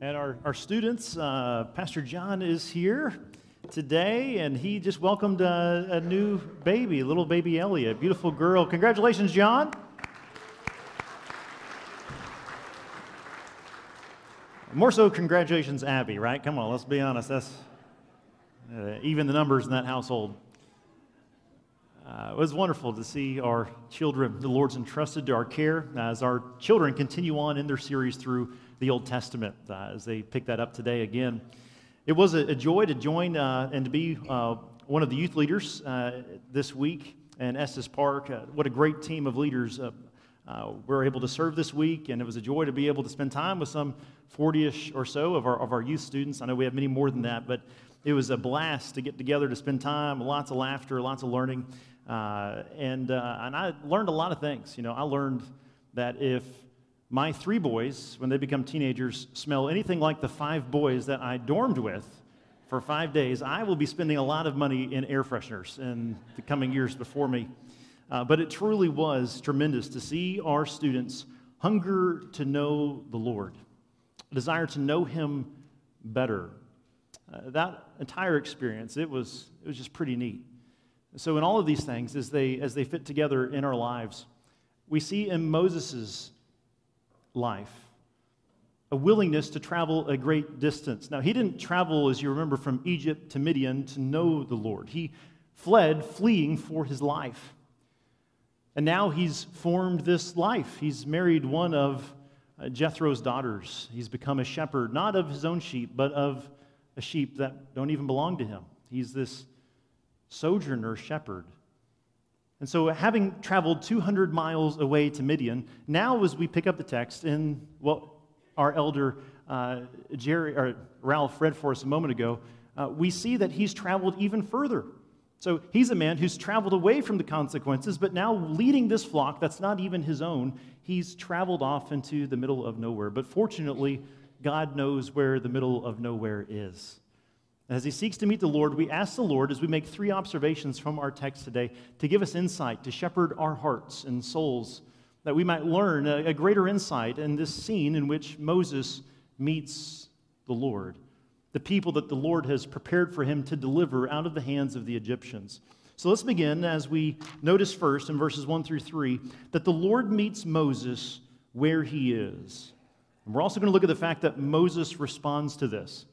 And our, our students, uh, Pastor John is here today, and he just welcomed a, a new baby, little baby Elliot, beautiful girl. Congratulations, John. More so, congratulations, Abby, right? Come on, let's be honest. That's uh, even the numbers in that household. Uh, it was wonderful to see our children, the Lord's entrusted to our care as our children continue on in their series through the Old Testament uh, as they pick that up today again. It was a, a joy to join uh, and to be uh, one of the youth leaders uh, this week in Estes Park. Uh, what a great team of leaders we were able to serve this week, and it was a joy to be able to spend time with some 40 ish or so of our, of our youth students. I know we have many more than that, but it was a blast to get together to spend time, lots of laughter, lots of learning. Uh, and, uh, and I learned a lot of things. You know, I learned that if my three boys, when they become teenagers, smell anything like the five boys that I dormed with for five days, I will be spending a lot of money in air fresheners in the coming years before me. Uh, but it truly was tremendous to see our students hunger to know the Lord, desire to know Him better. Uh, that entire experience, it was, it was just pretty neat. So, in all of these things, as they, as they fit together in our lives, we see in Moses' life a willingness to travel a great distance. Now, he didn't travel, as you remember, from Egypt to Midian to know the Lord. He fled, fleeing for his life. And now he's formed this life. He's married one of uh, Jethro's daughters. He's become a shepherd, not of his own sheep, but of a sheep that don't even belong to him. He's this sojourner shepherd. And so, having traveled 200 miles away to Midian, now as we pick up the text in what our elder uh, Jerry or Ralph read for us a moment ago, uh, we see that he's traveled even further. So he's a man who's traveled away from the consequences, but now leading this flock that's not even his own, he's traveled off into the middle of nowhere. But fortunately, God knows where the middle of nowhere is. As he seeks to meet the Lord, we ask the Lord, as we make three observations from our text today, to give us insight, to shepherd our hearts and souls, that we might learn a, a greater insight in this scene in which Moses meets the Lord, the people that the Lord has prepared for him to deliver out of the hands of the Egyptians. So let's begin as we notice first in verses 1 through 3 that the Lord meets Moses where he is. And we're also going to look at the fact that Moses responds to this.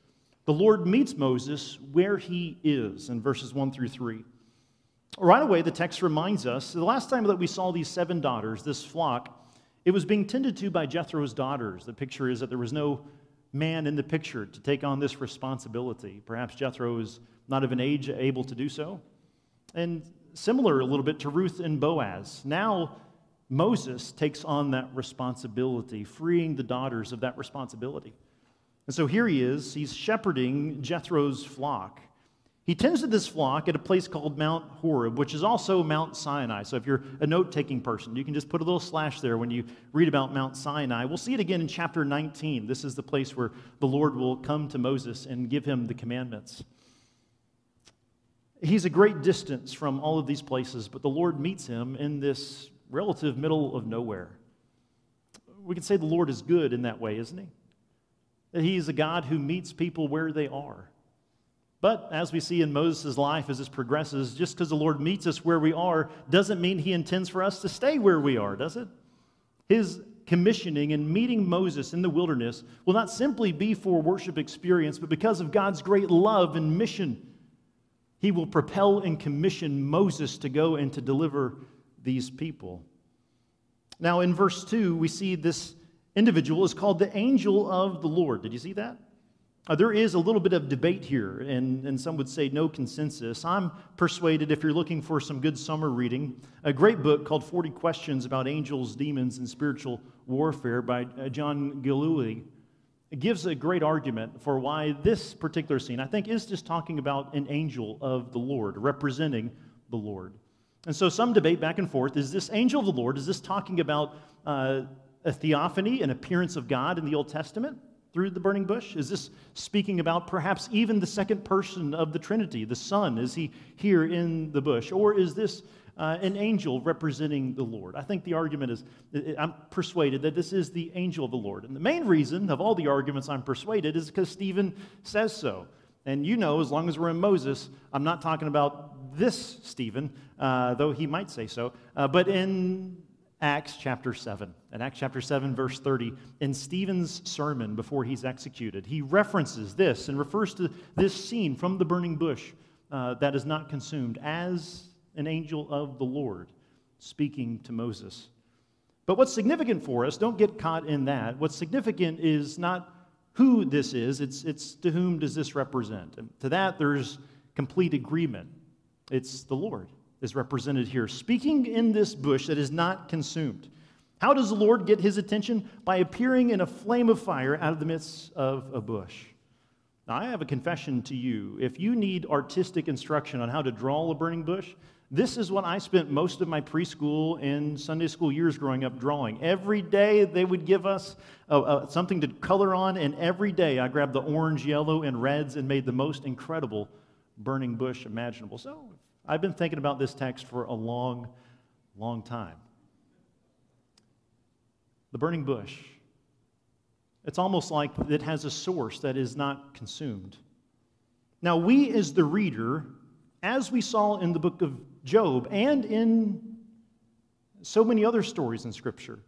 The Lord meets Moses where he is in verses 1 through 3. Right away, the text reminds us the last time that we saw these seven daughters, this flock, it was being tended to by Jethro's daughters. The picture is that there was no man in the picture to take on this responsibility. Perhaps Jethro is not of an age able to do so. And similar a little bit to Ruth and Boaz. Now, Moses takes on that responsibility, freeing the daughters of that responsibility. And so here he is, he's shepherding Jethro's flock. He tends to this flock at a place called Mount Horeb, which is also Mount Sinai. So if you're a note taking person, you can just put a little slash there when you read about Mount Sinai. We'll see it again in chapter 19. This is the place where the Lord will come to Moses and give him the commandments. He's a great distance from all of these places, but the Lord meets him in this relative middle of nowhere. We can say the Lord is good in that way, isn't he? That he's a God who meets people where they are. But as we see in Moses' life as this progresses, just because the Lord meets us where we are doesn't mean he intends for us to stay where we are, does it? His commissioning and meeting Moses in the wilderness will not simply be for worship experience, but because of God's great love and mission. He will propel and commission Moses to go and to deliver these people. Now, in verse 2, we see this individual is called the angel of the Lord. Did you see that? Uh, there is a little bit of debate here, and, and some would say no consensus. I'm persuaded, if you're looking for some good summer reading, a great book called 40 Questions About Angels, Demons, and Spiritual Warfare by uh, John Gilhooly gives a great argument for why this particular scene, I think, is just talking about an angel of the Lord, representing the Lord. And so some debate back and forth is this angel of the Lord, is this talking about uh, a theophany, an appearance of God in the Old Testament? through the burning bush? Is this speaking about perhaps even the second person of the Trinity, the Son? Is he here in the bush? Or is this uh, an angel representing the Lord? I think the argument is, I'm persuaded that this is the angel of the Lord. And the main reason of all the arguments I'm persuaded is because Stephen says so. And you know, as long as we're in Moses, I'm not talking about this Stephen, uh, though he might say so, uh, but in Acts chapter 7. In Acts chapter 7, verse 30, in Stephen's sermon before he's executed, he references this and refers to this scene from the burning bush uh, that is not consumed as an angel of the Lord speaking to Moses. But what's significant for us, don't get caught in that. What's significant is not who this is, it's, it's to whom does this represent. And to that, there's complete agreement. It's the Lord is represented here, speaking in this bush that is not consumed. How does the Lord get his attention? By appearing in a flame of fire out of the midst of a bush. Now, I have a confession to you. If you need artistic instruction on how to draw a burning bush, this is what I spent most of my preschool and Sunday school years growing up drawing. Every day they would give us uh, uh, something to color on, and every day I grabbed the orange, yellow, and reds and made the most incredible burning bush imaginable. So I've been thinking about this text for a long, long time. The burning bush. It's almost like it has a source that is not consumed. Now, we as the reader, as we saw in the book of Job and in so many other stories in Scripture,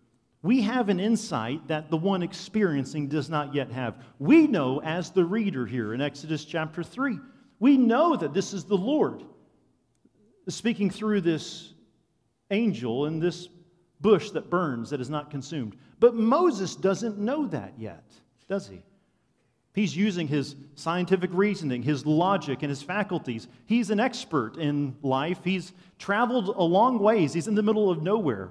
we have an insight that the one experiencing does not yet have. We know, as the reader here in Exodus chapter 3, we know that this is the Lord speaking through this angel in this bush that burns, that is not consumed. But Moses doesn't know that yet, does he? He's using his scientific reasoning, his logic, and his faculties. He's an expert in life. He's traveled a long ways. He's in the middle of nowhere.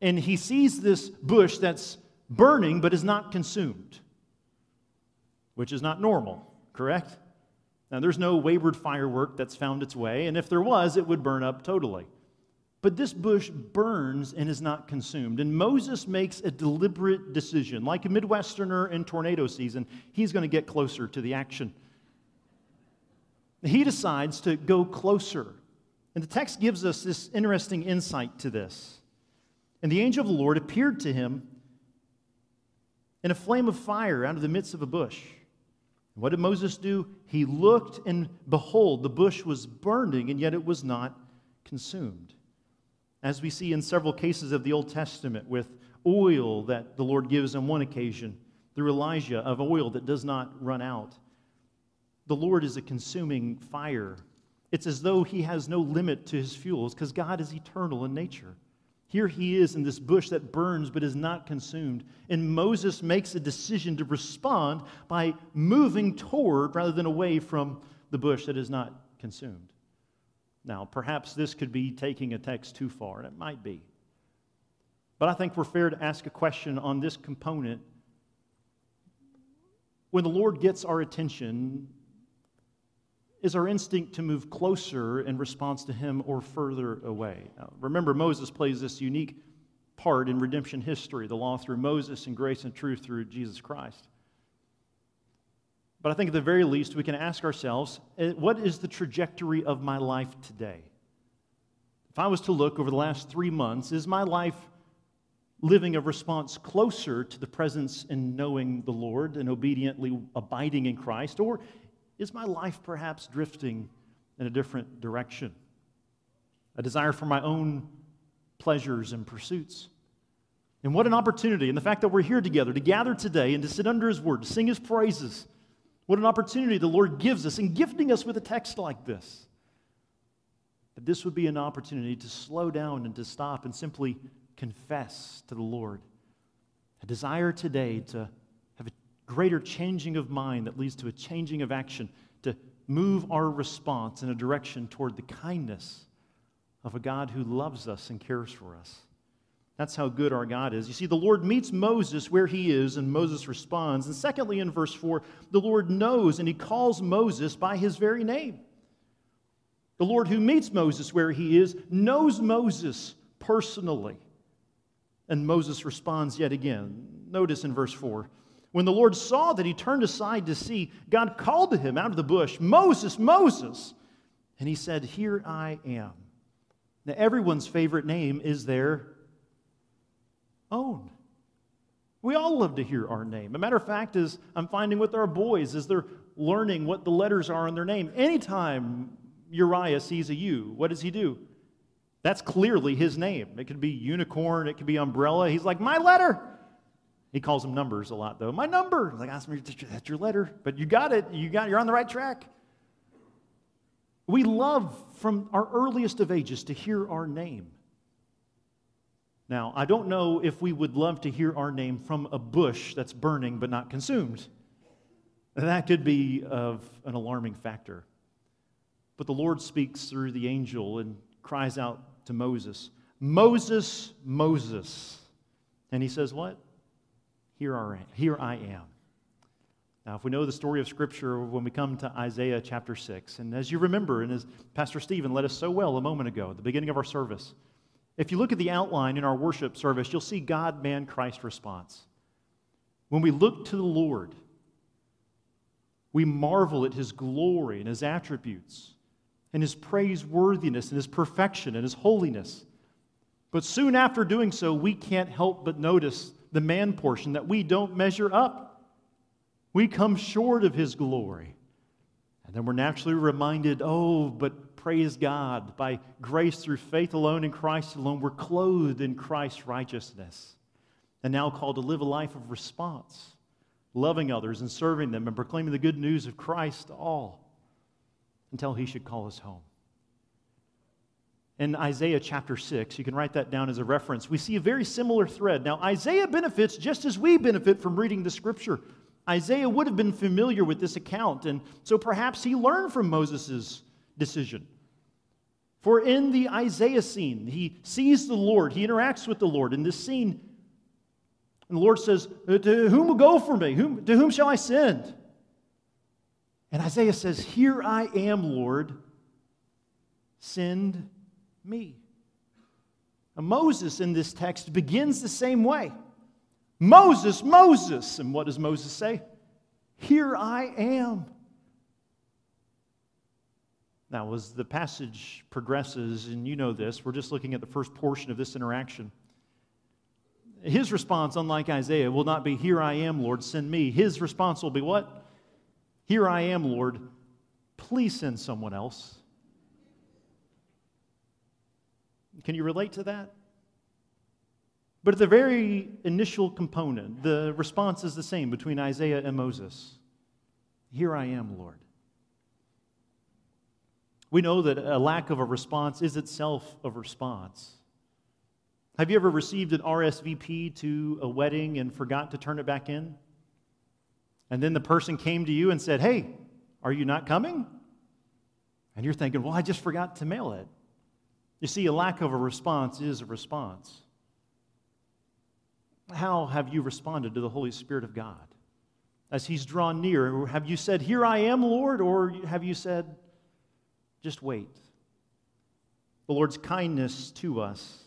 And he sees this bush that's burning but is not consumed, which is not normal, correct? Now, there's no wayward firework that's found its way, and if there was, it would burn up totally. But this bush burns and is not consumed. And Moses makes a deliberate decision. Like a Midwesterner in tornado season, he's going to get closer to the action. He decides to go closer. And the text gives us this interesting insight to this. And the angel of the Lord appeared to him in a flame of fire out of the midst of a bush. What did Moses do? He looked, and behold, the bush was burning, and yet it was not consumed. As we see in several cases of the Old Testament, with oil that the Lord gives on one occasion, through Elijah, of oil that does not run out. The Lord is a consuming fire. It's as though he has no limit to his fuels because God is eternal in nature. Here he is in this bush that burns but is not consumed. And Moses makes a decision to respond by moving toward rather than away from the bush that is not consumed. Now, perhaps this could be taking a text too far, and it might be. But I think we're fair to ask a question on this component. When the Lord gets our attention, is our instinct to move closer in response to him or further away. Now, remember, Moses plays this unique part in redemption history the law through Moses and grace and truth through Jesus Christ. But I think at the very least, we can ask ourselves eh, what is the trajectory of my life today? If I was to look over the last three months, is my life living a response closer to the presence and knowing the Lord and obediently abiding in Christ? Or is my life perhaps drifting in a different direction? A desire for my own pleasures and pursuits. And what an opportunity. And the fact that we're here together to gather today and to sit under His Word, to sing His praises. What an opportunity the Lord gives us in gifting us with a text like this. That this would be an opportunity to slow down and to stop and simply confess to the Lord. A desire today to greater changing of mind that leads to a changing of action to move our response in a direction toward the kindness of a God who loves us and cares for us. That's how good our God is. You see, the Lord meets Moses where he is, and Moses responds. And secondly, in verse 4, the Lord knows and he calls Moses by his very name. The Lord who meets Moses where he is knows Moses personally. And Moses responds yet again. Notice in verse 4 When the Lord saw that he turned aside to see, God called to him out of the bush, Moses, Moses. And he said, Here I am. Now, everyone's favorite name is their own. We all love to hear our name. A matter of fact, is I'm finding with our boys as they're learning what the letters are in their name. Anytime Uriah sees a U, what does he do? That's clearly his name. It could be unicorn, it could be umbrella. He's like, my letter. He calls them numbers a lot, though. My number. Like, that's your letter. But you got it. You got. You're on the right track. We love from our earliest of ages to hear our name. Now, I don't know if we would love to hear our name from a bush that's burning but not consumed. That could be of an alarming factor. But the Lord speaks through the angel and cries out to Moses, Moses, Moses. And he says, What? Here I, here I am. Now, if we know the story of Scripture, when we come to Isaiah chapter 6, and as you remember, and as Pastor Stephen led us so well a moment ago at the beginning of our service, if you look at the outline in our worship service, you'll see God, man, Christ response. When we look to the Lord, we marvel at his glory and his attributes and his praiseworthiness and his perfection and his holiness. But soon after doing so, we can't help but notice the man portion that we don't measure up. We come short of his glory. And then we're naturally reminded, oh, but praise God, by grace through faith alone in Christ alone, we're clothed in Christ's righteousness and now called to live a life of response, loving others and serving them and proclaiming the good news of Christ to all until he should call us home. In Isaiah chapter 6, you can write that down as a reference. We see a very similar thread. Now, Isaiah benefits just as we benefit from reading the scripture. Isaiah would have been familiar with this account, and so perhaps he learned from Moses' decision. For in the Isaiah scene, he sees the Lord, he interacts with the Lord. In this scene, and the Lord says, uh, To whom will go for me? Whom, to whom shall I send? And Isaiah says, Here I am, Lord, send me. Now, Moses in this text begins the same way Moses, Moses. And what does Moses say? Here I am. Now, as the passage progresses, and you know this, we're just looking at the first portion of this interaction. His response, unlike Isaiah, will not be, Here I am, Lord, send me. His response will be, What? Here I am, Lord, please send someone else. Can you relate to that? But at the very initial component, the response is the same between Isaiah and Moses Here I am, Lord. We know that a lack of a response is itself a response. Have you ever received an RSVP to a wedding and forgot to turn it back in? And then the person came to you and said, Hey, are you not coming? And you're thinking, Well, I just forgot to mail it. You see, a lack of a response is a response. How have you responded to the Holy Spirit of God? As He's drawn near, have you said, Here I am, Lord? Or have you said, just wait. The Lord's kindness to us.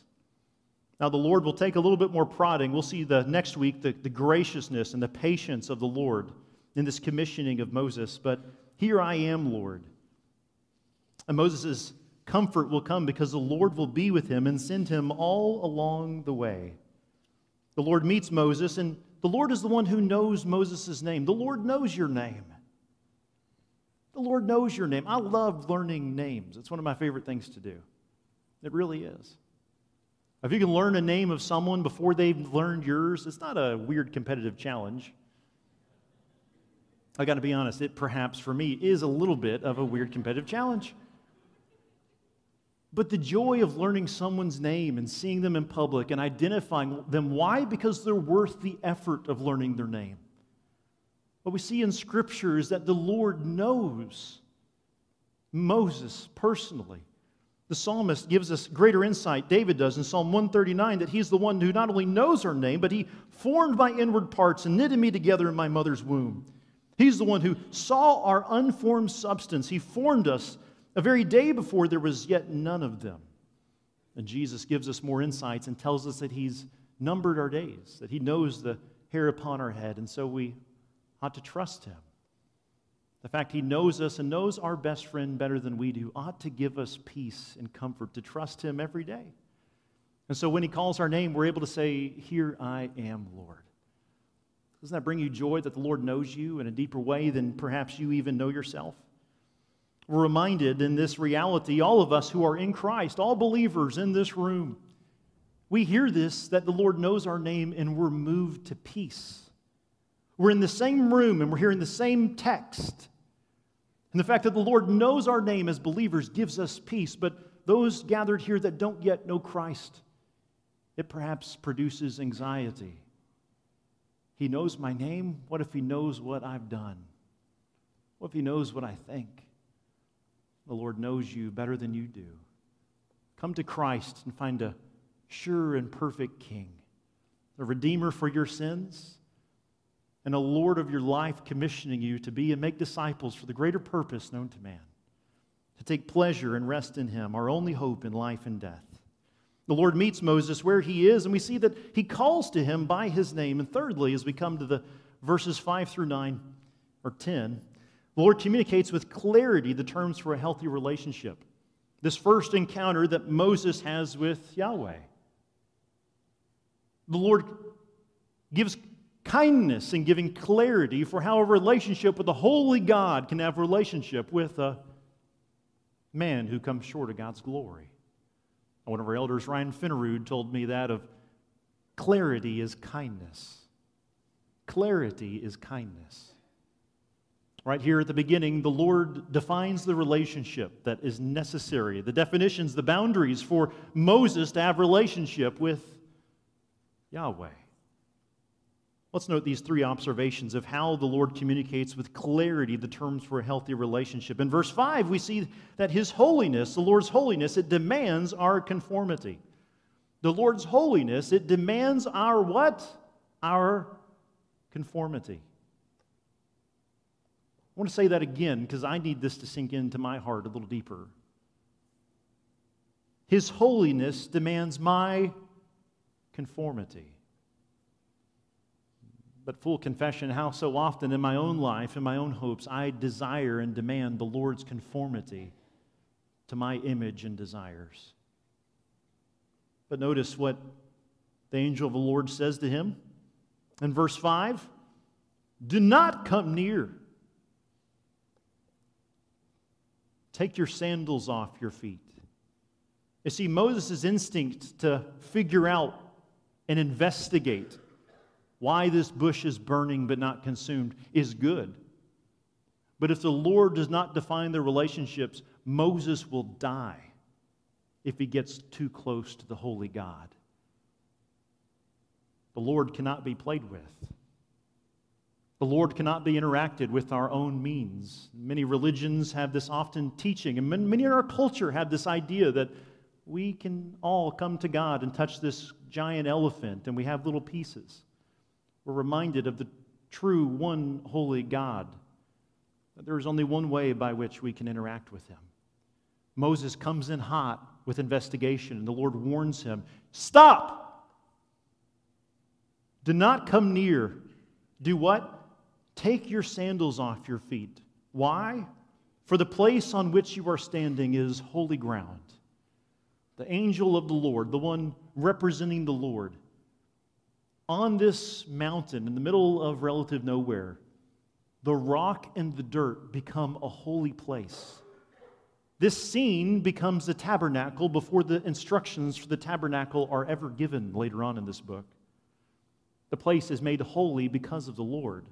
Now, the Lord will take a little bit more prodding. We'll see the next week the, the graciousness and the patience of the Lord in this commissioning of Moses. But here I am, Lord. And Moses' comfort will come because the Lord will be with him and send him all along the way. The Lord meets Moses, and the Lord is the one who knows Moses' name. The Lord knows your name. The Lord knows your name. I love learning names, it's one of my favorite things to do. It really is. If you can learn a name of someone before they've learned yours, it's not a weird competitive challenge. I got to be honest, it perhaps for me is a little bit of a weird competitive challenge. But the joy of learning someone's name and seeing them in public and identifying them, why? Because they're worth the effort of learning their name. What we see in Scripture is that the Lord knows Moses personally. The psalmist gives us greater insight, David does in Psalm 139, that he's the one who not only knows our name, but he formed my inward parts and knitted me together in my mother's womb. He's the one who saw our unformed substance. He formed us a very day before there was yet none of them. And Jesus gives us more insights and tells us that he's numbered our days, that he knows the hair upon our head, and so we ought to trust him. The fact he knows us and knows our best friend better than we do ought to give us peace and comfort to trust him every day. And so when he calls our name, we're able to say, Here I am, Lord. Doesn't that bring you joy that the Lord knows you in a deeper way than perhaps you even know yourself? We're reminded in this reality, all of us who are in Christ, all believers in this room, we hear this that the Lord knows our name and we're moved to peace. We're in the same room and we're hearing the same text. And the fact that the Lord knows our name as believers gives us peace, but those gathered here that don't yet know Christ, it perhaps produces anxiety. He knows my name. What if he knows what I've done? What if he knows what I think? The Lord knows you better than you do. Come to Christ and find a sure and perfect King, a Redeemer for your sins and a Lord of your life commissioning you to be and make disciples for the greater purpose known to man, to take pleasure and rest in Him, our only hope in life and death. The Lord meets Moses where he is, and we see that he calls to him by his name. And thirdly, as we come to the verses 5 through 9 or 10, the Lord communicates with clarity the terms for a healthy relationship. This first encounter that Moses has with Yahweh. The Lord gives kindness and giving clarity for how a relationship with a holy God can have a relationship with a man who comes short of God's glory. One of our elders, Ryan Finnerud, told me that of clarity is kindness. Clarity is kindness. Right here at the beginning, the Lord defines the relationship that is necessary, the definitions, the boundaries for Moses to have relationship with Yahweh. Let's note these three observations of how the Lord communicates with clarity the terms for a healthy relationship. In verse 5, we see that His holiness, the Lord's holiness, it demands our conformity. The Lord's holiness, it demands our what? Our conformity. I want to say that again because I need this to sink into my heart a little deeper. His holiness demands my conformity. But full confession, how so often in my own life, in my own hopes, I desire and demand the Lord's conformity to my image and desires. But notice what the angel of the Lord says to him in verse 5 Do not come near. Take your sandals off your feet. You see, Moses' instinct to figure out and investigate why this bush is burning but not consumed is good. But if the Lord does not define the relationships, Moses will die if he gets too close to the holy God. The Lord cannot be played with. The Lord cannot be interacted with our own means. Many religions have this often teaching, and many in our culture have this idea that we can all come to God and touch this giant elephant, and we have little pieces we're reminded of the true one holy God, that there is only one way by which we can interact with him. Moses comes in hot with investigation, and the Lord warns him Stop! Do not come near. Do what? Take your sandals off your feet. Why? For the place on which you are standing is holy ground. The angel of the Lord, the one representing the Lord, on this mountain in the middle of relative nowhere, the rock and the dirt become a holy place. This scene becomes the tabernacle before the instructions for the tabernacle are ever given later on in this book. The place is made holy because of the Lord.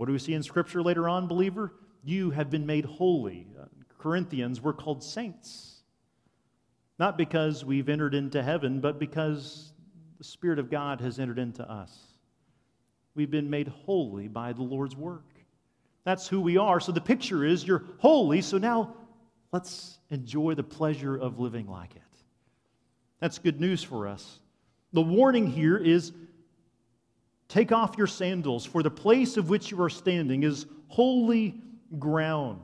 What do we see in Scripture later on, believer? You have been made holy. Uh, Corinthians, we're called saints. Not because we've entered into heaven, but because the Spirit of God has entered into us. We've been made holy by the Lord's work. That's who we are. So the picture is you're holy, so now let's enjoy the pleasure of living like it. That's good news for us. The warning here is take off your sandals, for the place of which you are standing is holy ground.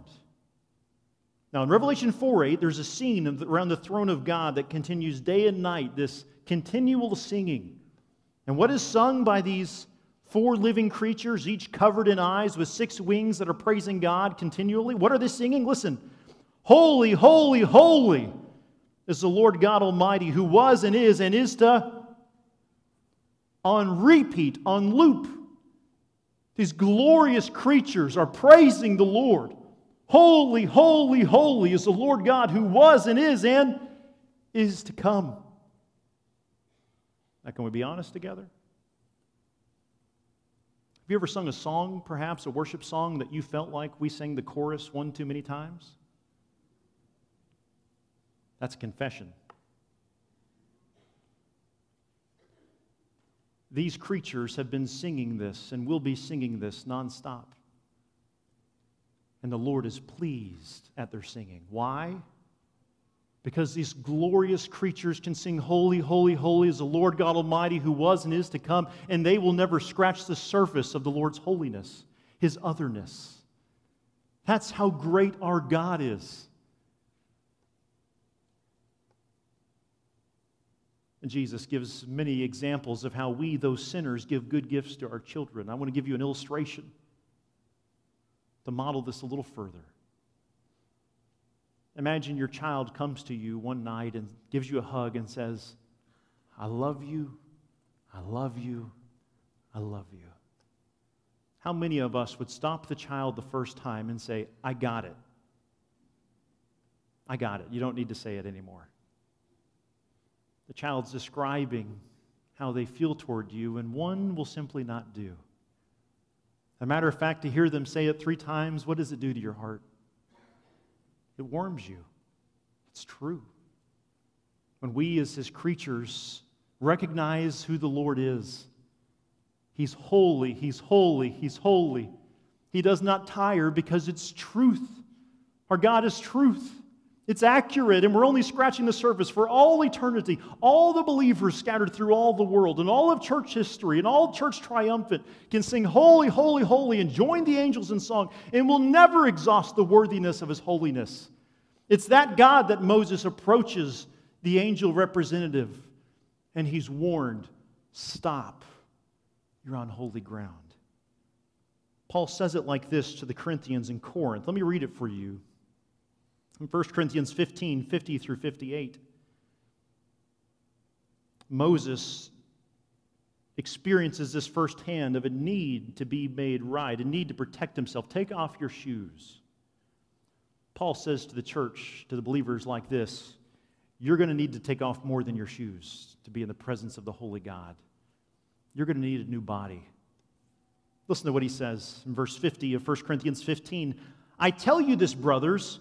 Now, in Revelation 4 8, there's a scene around the throne of God that continues day and night, this continual singing. And what is sung by these Four living creatures, each covered in eyes with six wings that are praising God continually. What are they singing? Listen Holy, holy, holy is the Lord God Almighty, who was and is and is to, on repeat, on loop. These glorious creatures are praising the Lord. Holy, holy, holy is the Lord God who was and is and is to come. Now, can we be honest together? Have you ever sung a song, perhaps a worship song, that you felt like we sang the chorus one too many times? That's a confession. These creatures have been singing this and will be singing this nonstop. And the Lord is pleased at their singing. Why? because these glorious creatures can sing, Holy, holy, holy is the Lord God Almighty who was and is to come, and they will never scratch the surface of the Lord's holiness, his otherness. That's how great our God is. Jesus gives many examples of how we, those sinners, give good gifts to our children. I want to give you an illustration to model this a little further. Imagine your child comes to you one night and gives you a hug and says, I love you, I love you, I love you. How many of us would stop the child the first time and say, I got it? I got it. You don't need to say it anymore. The child's describing how they feel toward you, and one will simply not do. As a matter of fact, to hear them say it three times, what does it do to your heart? It warms you. It's true. When we, as His creatures, recognize who the Lord is, He's holy, He's holy, He's holy. He does not tire because it's truth. Our God is truth. It's accurate, and we're only scratching the surface for all eternity. All the believers scattered through all the world, and all of church history, and all church triumphant can sing holy, holy, holy, and join the angels in song, and will never exhaust the worthiness of his holiness. It's that God that Moses approaches the angel representative, and he's warned stop, you're on holy ground. Paul says it like this to the Corinthians in Corinth. Let me read it for you. In 1 Corinthians 15 50 through 58, Moses experiences this firsthand of a need to be made right, a need to protect himself. Take off your shoes. Paul says to the church, to the believers like this You're going to need to take off more than your shoes to be in the presence of the Holy God. You're going to need a new body. Listen to what he says in verse 50 of 1 Corinthians 15. I tell you this, brothers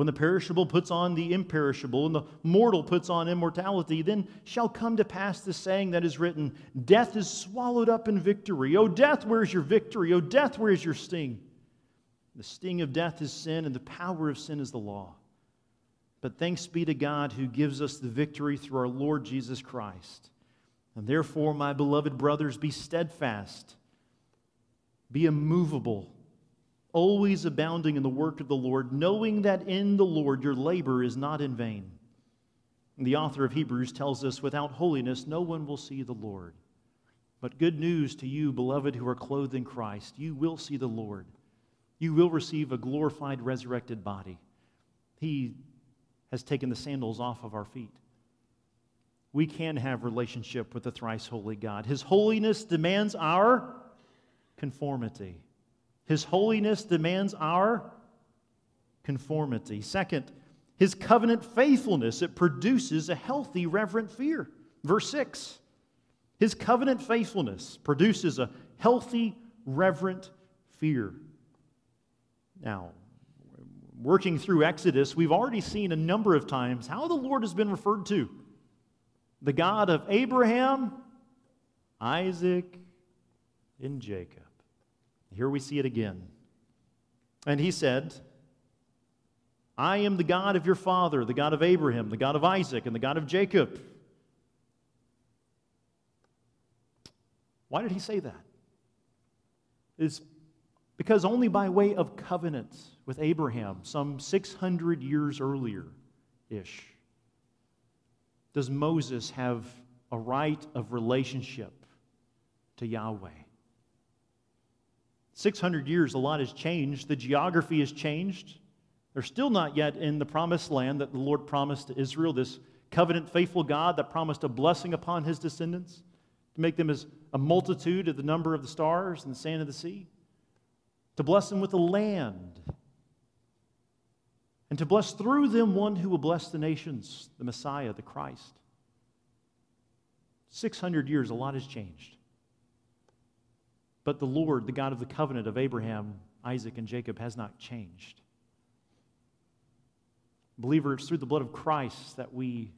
When the perishable puts on the imperishable and the mortal puts on immortality, then shall come to pass the saying that is written Death is swallowed up in victory. O death, where's your victory? O death, where's your sting? The sting of death is sin, and the power of sin is the law. But thanks be to God who gives us the victory through our Lord Jesus Christ. And therefore, my beloved brothers, be steadfast, be immovable always abounding in the work of the Lord, knowing that in the Lord your labor is not in vain. And the author of Hebrews tells us, without holiness, no one will see the Lord. But good news to you, beloved, who are clothed in Christ, you will see the Lord. You will receive a glorified, resurrected body. He has taken the sandals off of our feet. We can have relationship with the thrice holy God. His holiness demands our conformity. His holiness demands our conformity. Second, his covenant faithfulness, it produces a healthy, reverent fear. Verse 6 His covenant faithfulness produces a healthy, reverent fear. Now, working through Exodus, we've already seen a number of times how the Lord has been referred to the God of Abraham, Isaac, and Jacob. Here we see it again. And he said, I am the God of your father, the God of Abraham, the God of Isaac, and the God of Jacob. Why did he say that? It's because only by way of covenant with Abraham, some 600 years earlier ish, does Moses have a right of relationship to Yahweh. 600 years, a lot has changed. The geography has changed. They're still not yet in the promised land that the Lord promised to Israel, this covenant faithful God that promised a blessing upon his descendants to make them as a multitude of the number of the stars and the sand of the sea, to bless them with a land, and to bless through them one who will bless the nations, the Messiah, the Christ. 600 years, a lot has changed. But the Lord, the God of the covenant of Abraham, Isaac, and Jacob, has not changed. Believers, through the blood of Christ that we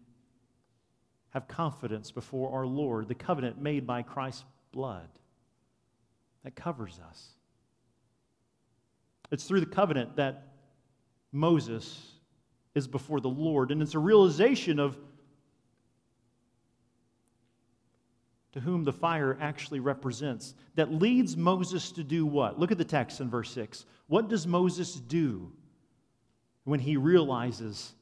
have confidence before our Lord, the covenant made by Christ's blood that covers us. It's through the covenant that Moses is before the Lord, and it's a realization of to whom the fire actually represents that leads Moses to do what? Look at the text in verse 6. What does Moses do when he realizes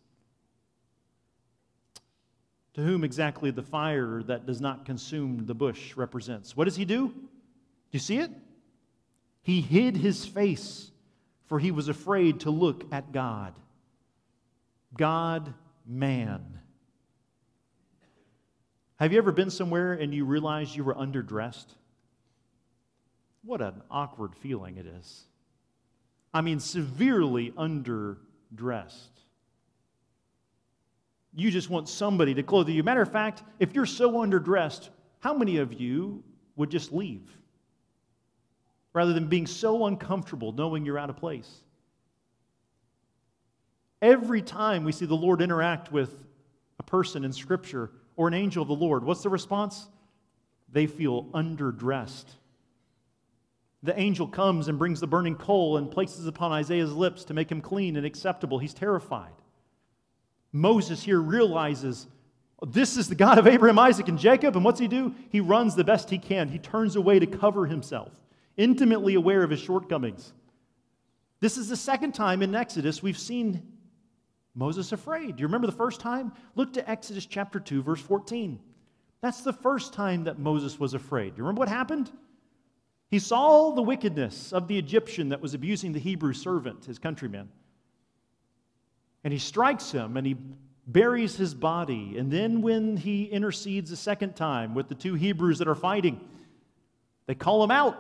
to whom exactly the fire that does not consume the bush represents? What does he do? Do you see it? He hid his face, for he was afraid to look at God. God, man. Have you ever been somewhere and you realized you were underdressed? What an awkward feeling it is. I mean, severely underdressed. You just want somebody to clothe you. Matter of fact, if you're so underdressed, how many of you would just leave rather than being so uncomfortable knowing you're out of place? Every time we see the Lord interact with a person in Scripture, or an angel of the Lord, what's the response? They feel underdressed. The angel comes and brings the burning coal and places upon Isaiah's lips to make him clean and acceptable. He's terrified. Moses here realizes this is the God of Abraham, Isaac, and Jacob. And what's he do? He runs the best he can. He turns away to cover himself, intimately aware of his shortcomings. This is the second time in Exodus we've seen Moses afraid. Do you remember the first time? Look to Exodus chapter 2, verse 14. That's the first time that Moses was afraid. Do you remember what happened? He saw the wickedness of the Egyptian that was abusing the Hebrew servant, his countryman. And he strikes him and he buries his body. And then, when he intercedes a second time with the two Hebrews that are fighting, they call him out.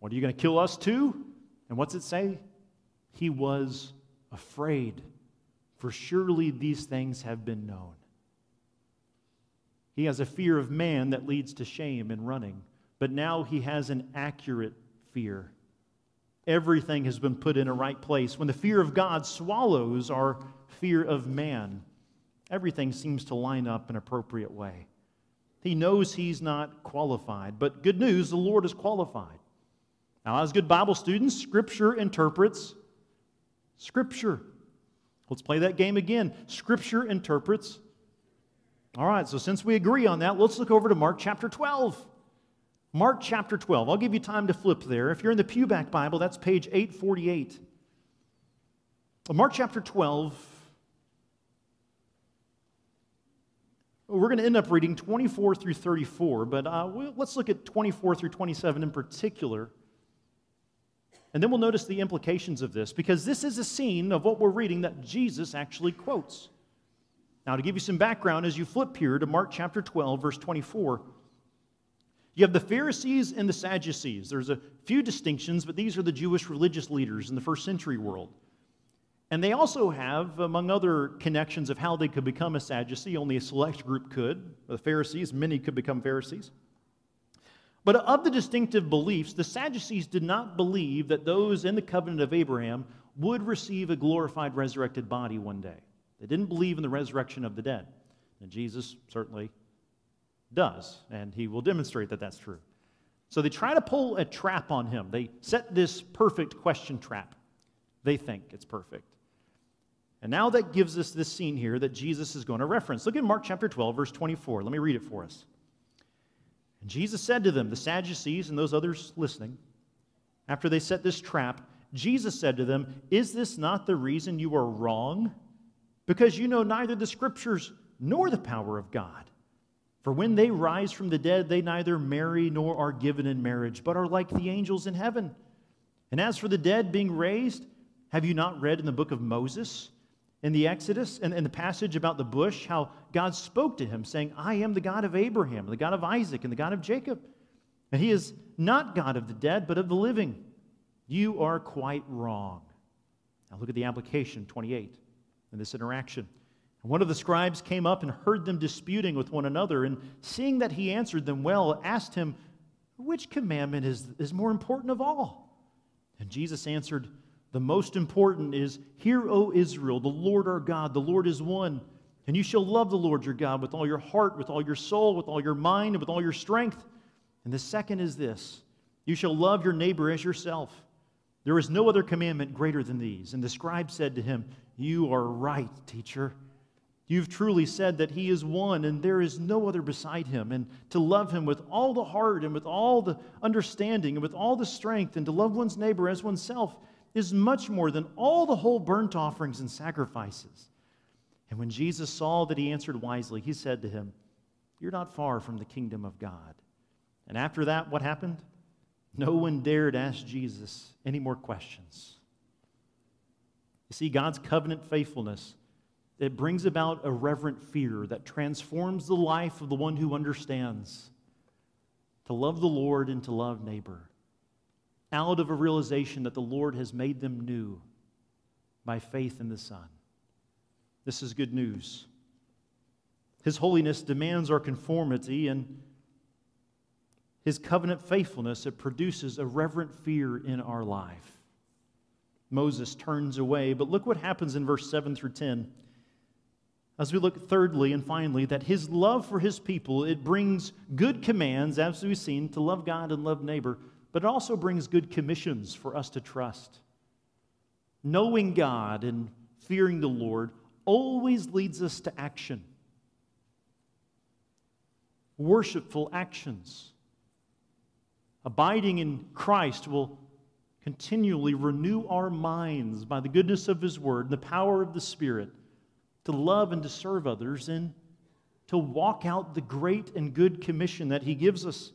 What are you going to kill us too? And what's it say? He was afraid for surely these things have been known. He has a fear of man that leads to shame and running, but now he has an accurate fear. Everything has been put in a right place. When the fear of God swallows our fear of man, everything seems to line up in an appropriate way. He knows he's not qualified, but good news, the Lord is qualified. Now, as good Bible students, Scripture interprets Scripture. Let's play that game again. Scripture interprets. All right, so since we agree on that, let's look over to Mark chapter 12. Mark chapter 12. I'll give you time to flip there. If you're in the Pewback Bible, that's page 848. Mark chapter 12. We're going to end up reading 24 through 34, but uh, let's look at 24 through 27 in particular. And then we'll notice the implications of this because this is a scene of what we're reading that Jesus actually quotes. Now, to give you some background, as you flip here to Mark chapter 12, verse 24, you have the Pharisees and the Sadducees. There's a few distinctions, but these are the Jewish religious leaders in the first century world. And they also have, among other connections of how they could become a Sadducee, only a select group could. The Pharisees, many could become Pharisees. But of the distinctive beliefs, the Sadducees did not believe that those in the covenant of Abraham would receive a glorified resurrected body one day. They didn't believe in the resurrection of the dead. And Jesus certainly does, and he will demonstrate that that's true. So they try to pull a trap on him. They set this perfect question trap. They think it's perfect. And now that gives us this scene here that Jesus is going to reference. Look at Mark chapter 12, verse 24. Let me read it for us. And Jesus said to them, the Sadducees and those others listening, after they set this trap, Jesus said to them, Is this not the reason you are wrong? Because you know neither the scriptures nor the power of God. For when they rise from the dead, they neither marry nor are given in marriage, but are like the angels in heaven. And as for the dead being raised, have you not read in the book of Moses, in the Exodus, and in the passage about the bush, how God spoke to him, saying, I am the God of Abraham, the God of Isaac, and the God of Jacob. And he is not God of the dead, but of the living. You are quite wrong. Now look at the application, 28, in this interaction. One of the scribes came up and heard them disputing with one another, and seeing that he answered them well, asked him, Which commandment is, is more important of all? And Jesus answered, The most important is, Hear, O Israel, the Lord our God, the Lord is one. And you shall love the Lord your God with all your heart, with all your soul, with all your mind, and with all your strength. And the second is this You shall love your neighbor as yourself. There is no other commandment greater than these. And the scribe said to him, You are right, teacher. You've truly said that He is one and there is no other beside Him, and to love Him with all the heart and with all the understanding and with all the strength, and to love one's neighbor as oneself is much more than all the whole burnt offerings and sacrifices. And when Jesus saw that he answered wisely, he said to him, You're not far from the kingdom of God. And after that, what happened? No one dared ask Jesus any more questions. You see, God's covenant faithfulness it brings about a reverent fear that transforms the life of the one who understands to love the Lord and to love neighbor out of a realization that the Lord has made them new by faith in the Son. This is good news. His holiness demands our conformity, and his covenant faithfulness, it produces a reverent fear in our life. Moses turns away, but look what happens in verse 7 through 10. As we look thirdly and finally, that his love for his people, it brings good commands, as we've seen, to love God and love neighbor, but it also brings good commissions for us to trust. Knowing God and fearing the Lord always leads us to action. Worshipful actions. Abiding in Christ will continually renew our minds by the goodness of His Word and the power of the Spirit to love and to serve others, and to walk out the great and good commission that he gives us.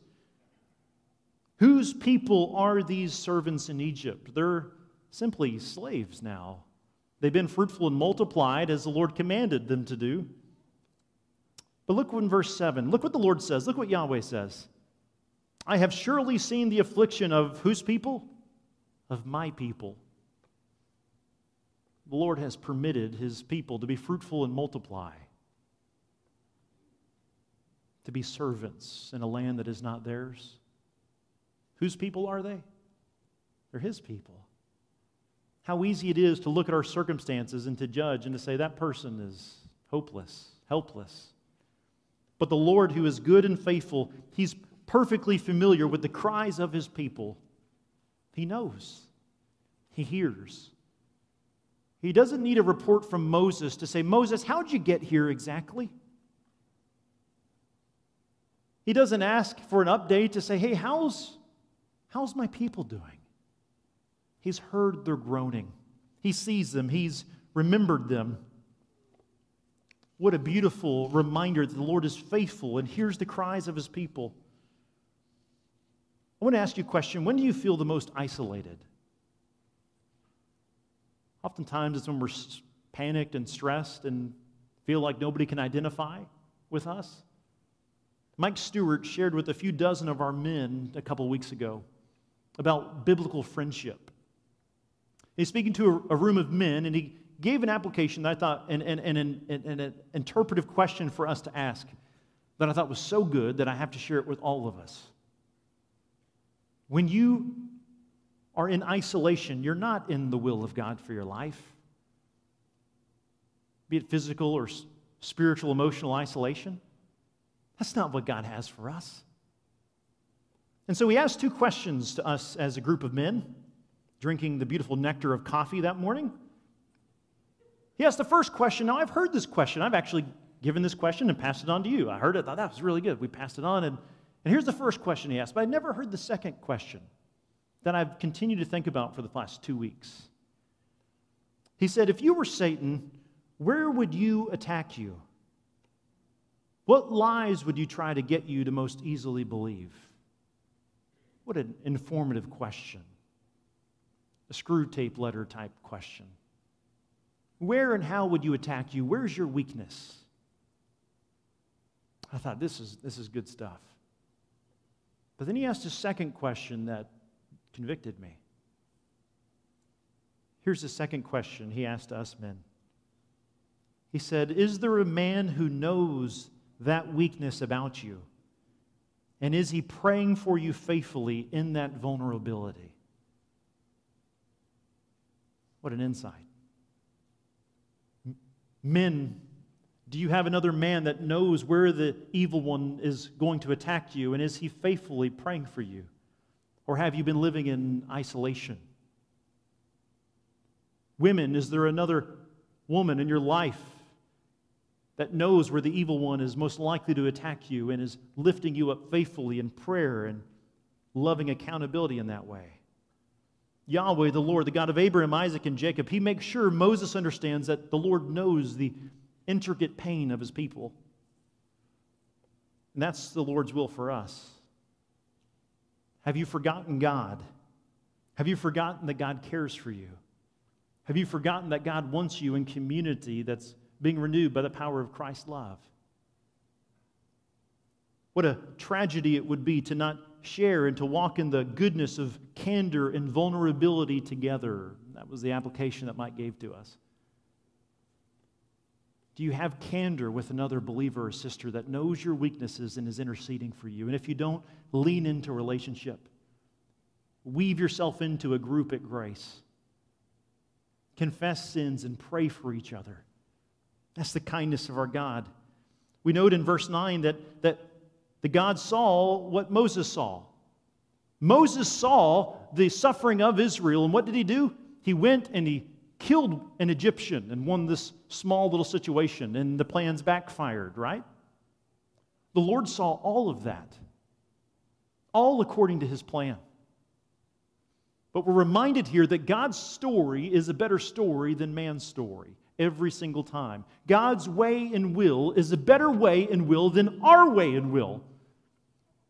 Whose people are these servants in Egypt? They're simply slaves now. They've been fruitful and multiplied as the Lord commanded them to do. But look in verse 7. Look what the Lord says. Look what Yahweh says. I have surely seen the affliction of whose people? Of my people the Lord has permitted his people to be fruitful and multiply, to be servants in a land that is not theirs. Whose people are they? They're his people. How easy it is to look at our circumstances and to judge and to say that person is hopeless, helpless. But the Lord, who is good and faithful, he's perfectly familiar with the cries of his people. He knows, he hears. He doesn't need a report from Moses to say, Moses, how'd you get here exactly? He doesn't ask for an update to say, hey, how's, how's my people doing? He's heard their groaning, he sees them, he's remembered them. What a beautiful reminder that the Lord is faithful and hears the cries of his people. I want to ask you a question. When do you feel the most isolated? Oftentimes, it's when we're panicked and stressed and feel like nobody can identify with us. Mike Stewart shared with a few dozen of our men a couple weeks ago about biblical friendship. He's speaking to a, a room of men, and he gave an application that I thought, and, and, and, an interpretive question for us to ask that I thought was so good that I have to share it with all of us. When you are in isolation, you're not in the will of God for your life. Be it physical or spiritual, emotional isolation. That's not what God has for us. And so he asked two questions to us as a group of men drinking the beautiful nectar of coffee that morning. He asked the first question. Now, I've heard this question. I've actually given this question and passed it on to you. I heard it, thought that was really good. We passed it on. And, and here's the first question he asked, but I never heard the second question that I've continued to think about for the last two weeks. He said, If you were Satan, where would you attack you? What lies would you try to get you to most easily believe? What an informative question. A Screwtape letter type question. Where and how would you attack you? Where's your weakness? I thought, this is, this is good stuff. But then he asked a second question that convicted me. Here's the second question he asked us men. He said, Is there a man who knows that weakness about you? And is he praying for you faithfully in that vulnerability? What an insight. Men, do you have another man that knows where the evil one is going to attack you? And is he faithfully praying for you? Or have you been living in isolation? Women, is there another woman in your life that knows where the evil one is most likely to attack you and is lifting you up faithfully in prayer and loving accountability in that way? Yahweh, the Lord, the God of Abraham, Isaac, and Jacob, he makes sure Moses understands that the Lord knows the intricate pain of his people. And that's the Lord's will for us. Have you forgotten God? Have you forgotten that God cares for you? Have you forgotten that God wants you in community that's being renewed by the power of Christ's love? What a tragedy it would be to not share and to walk in the goodness of candor and vulnerability together. That was the application that Mike gave to us. Do you have candor with another believer or sister that knows your weaknesses and is interceding for you? And if you don't, lean into relationship. Weave yourself into a group at grace confess sins, and pray for each other. That's the kindness of our God. We note in verse 9 that, that the God saw what Moses saw. Moses saw the suffering of Israel, and what did he do? He went and he killed an Egyptian and won this small little situation, and the plans backfired, right? The Lord saw all of that, all according to his plan. But we're reminded here that God's story is a better story than man's story every single time. God's way and will is a better way and will than our way and will.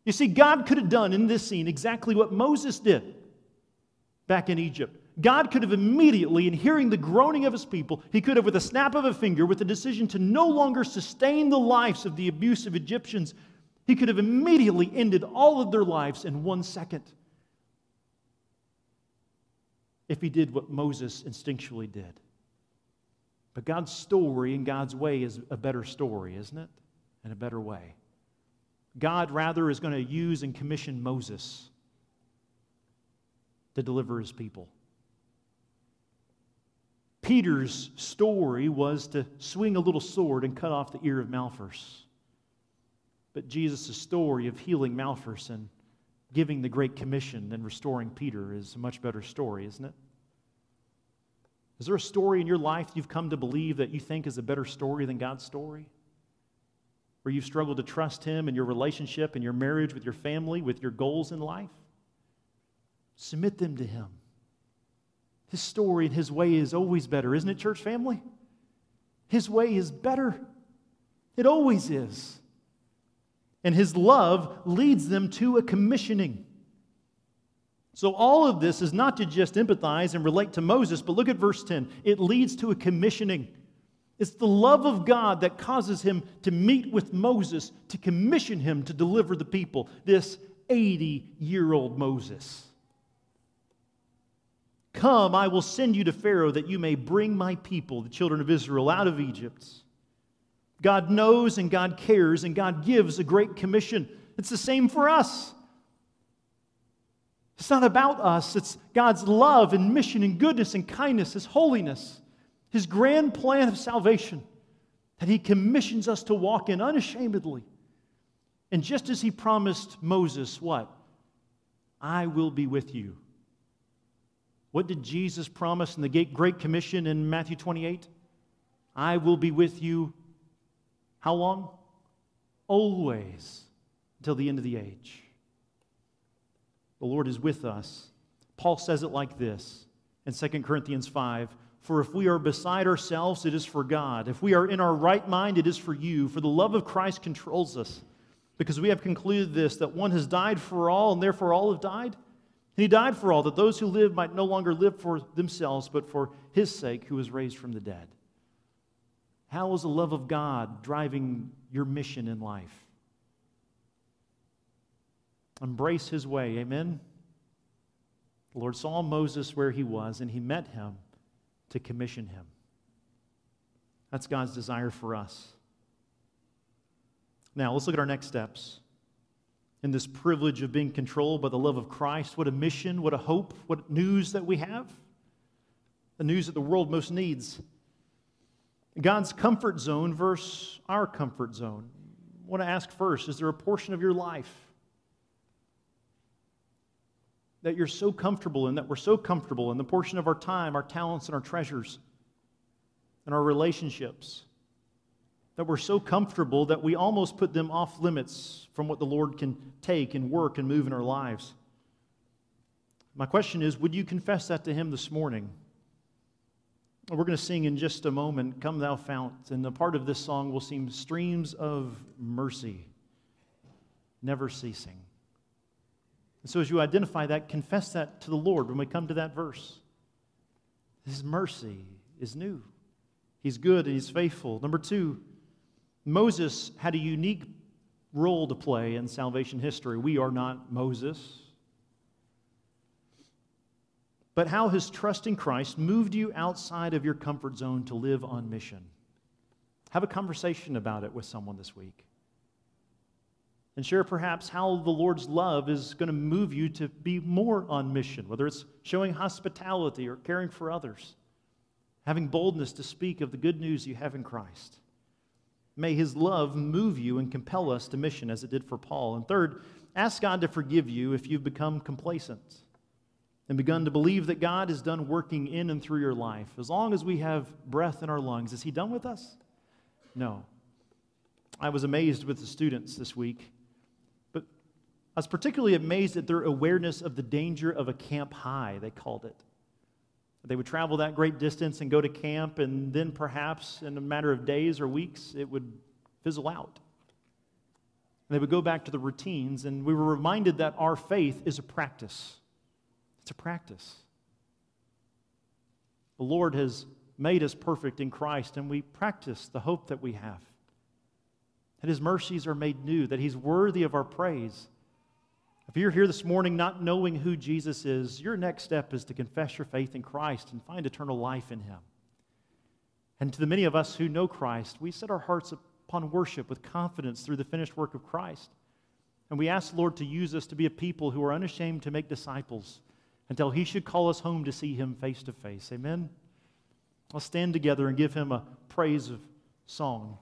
You see, God could have done in this scene exactly what Moses did back in Egypt. God could have immediately, in hearing the groaning of his people, he could have, with a snap of a finger, with a decision to no longer sustain the lives of the abusive Egyptians, he could have immediately ended all of their lives in one second if he did what Moses instinctually did. But God's story and God's way is a better story, isn't it? And a better way. God, rather, is going to use and commission Moses to deliver his people. Peter's story was to swing a little sword and cut off the ear of Malchus. But Jesus' story of healing Malchus and giving the Great Commission and restoring Peter is a much better story, isn't it? Is there a story in your life you've come to believe that you think is a better story than God's story? Where you've struggled to trust Him in your relationship, in your marriage, with your family, with your goals in life? Submit them to Him. His story and His way is always better, isn't it, church family? His way is better. It always is. And His love leads them to a commissioning. So, all of this is not to just empathize and relate to Moses, but look at verse 10. It leads to a commissioning. It's the love of God that causes him to meet with Moses to commission him to deliver the people, this 80 year old Moses. Come, I will send you to Pharaoh that you may bring my people, the children of Israel, out of Egypt. God knows and God cares and God gives a great commission. It's the same for us. It's not about us, it's God's love and mission and goodness and kindness, His holiness, His grand plan of salvation that He commissions us to walk in unashamedly. And just as He promised Moses, what? I will be with you. What did Jesus promise in the Great Commission in Matthew 28? I will be with you. How long? Always, until the end of the age. The Lord is with us. Paul says it like this in 2 Corinthians 5 For if we are beside ourselves, it is for God. If we are in our right mind, it is for you. For the love of Christ controls us, because we have concluded this that one has died for all, and therefore all have died. And he died for all, that those who live might no longer live for themselves, but for his sake who was raised from the dead. How is the love of God driving your mission in life? Embrace his way, amen? The Lord saw Moses where he was, and he met him to commission him. That's God's desire for us. Now, let's look at our next steps. In this privilege of being controlled by the love of Christ, what a mission, what a hope, what news that we have. The news that the world most needs. God's comfort zone versus our comfort zone. I want to ask first is there a portion of your life that you're so comfortable in, that we're so comfortable in the portion of our time, our talents, and our treasures, and our relationships, that we're so comfortable that we almost put them off limits from what the Lord can take and work and move in our lives. My question is would you confess that to Him this morning? We're going to sing in just a moment, Come Thou Fount. And the part of this song will seem streams of mercy, never ceasing. And so as you identify that, confess that to the Lord when we come to that verse. His mercy is new. He's good and he's faithful. Number two, Moses had a unique role to play in salvation history. We are not Moses. But how has trusting Christ moved you outside of your comfort zone to live on mission? Have a conversation about it with someone this week and share perhaps how the Lord's love is going to move you to be more on mission, whether it's showing hospitality or caring for others, having boldness to speak of the good news you have in Christ. May his love move you and compel us to mission as it did for Paul. And third, ask God to forgive you if you've become complacent and begun to believe that God is done working in and through your life. As long as we have breath in our lungs, is he done with us? No. I was amazed with the students this week I was particularly amazed at their awareness of the danger of a camp high, they called it. They would travel that great distance and go to camp, and then perhaps in a matter of days or weeks, it would fizzle out. And they would go back to the routines, and we were reminded that our faith is a practice. It's a practice. The Lord has made us perfect in Christ, and we practice the hope that we have. That His mercies are made new, that He's worthy of our praise if you're here this morning not knowing who Jesus is, your next step is to confess your faith in Christ and find eternal life in Him. And to the many of us who know Christ, we set our hearts upon worship with confidence through the finished work of Christ. And we ask the Lord to use us to be a people who are unashamed to make disciples until He should call us home to see Him face to face. Amen? Let's stand together and give Him a praise of song.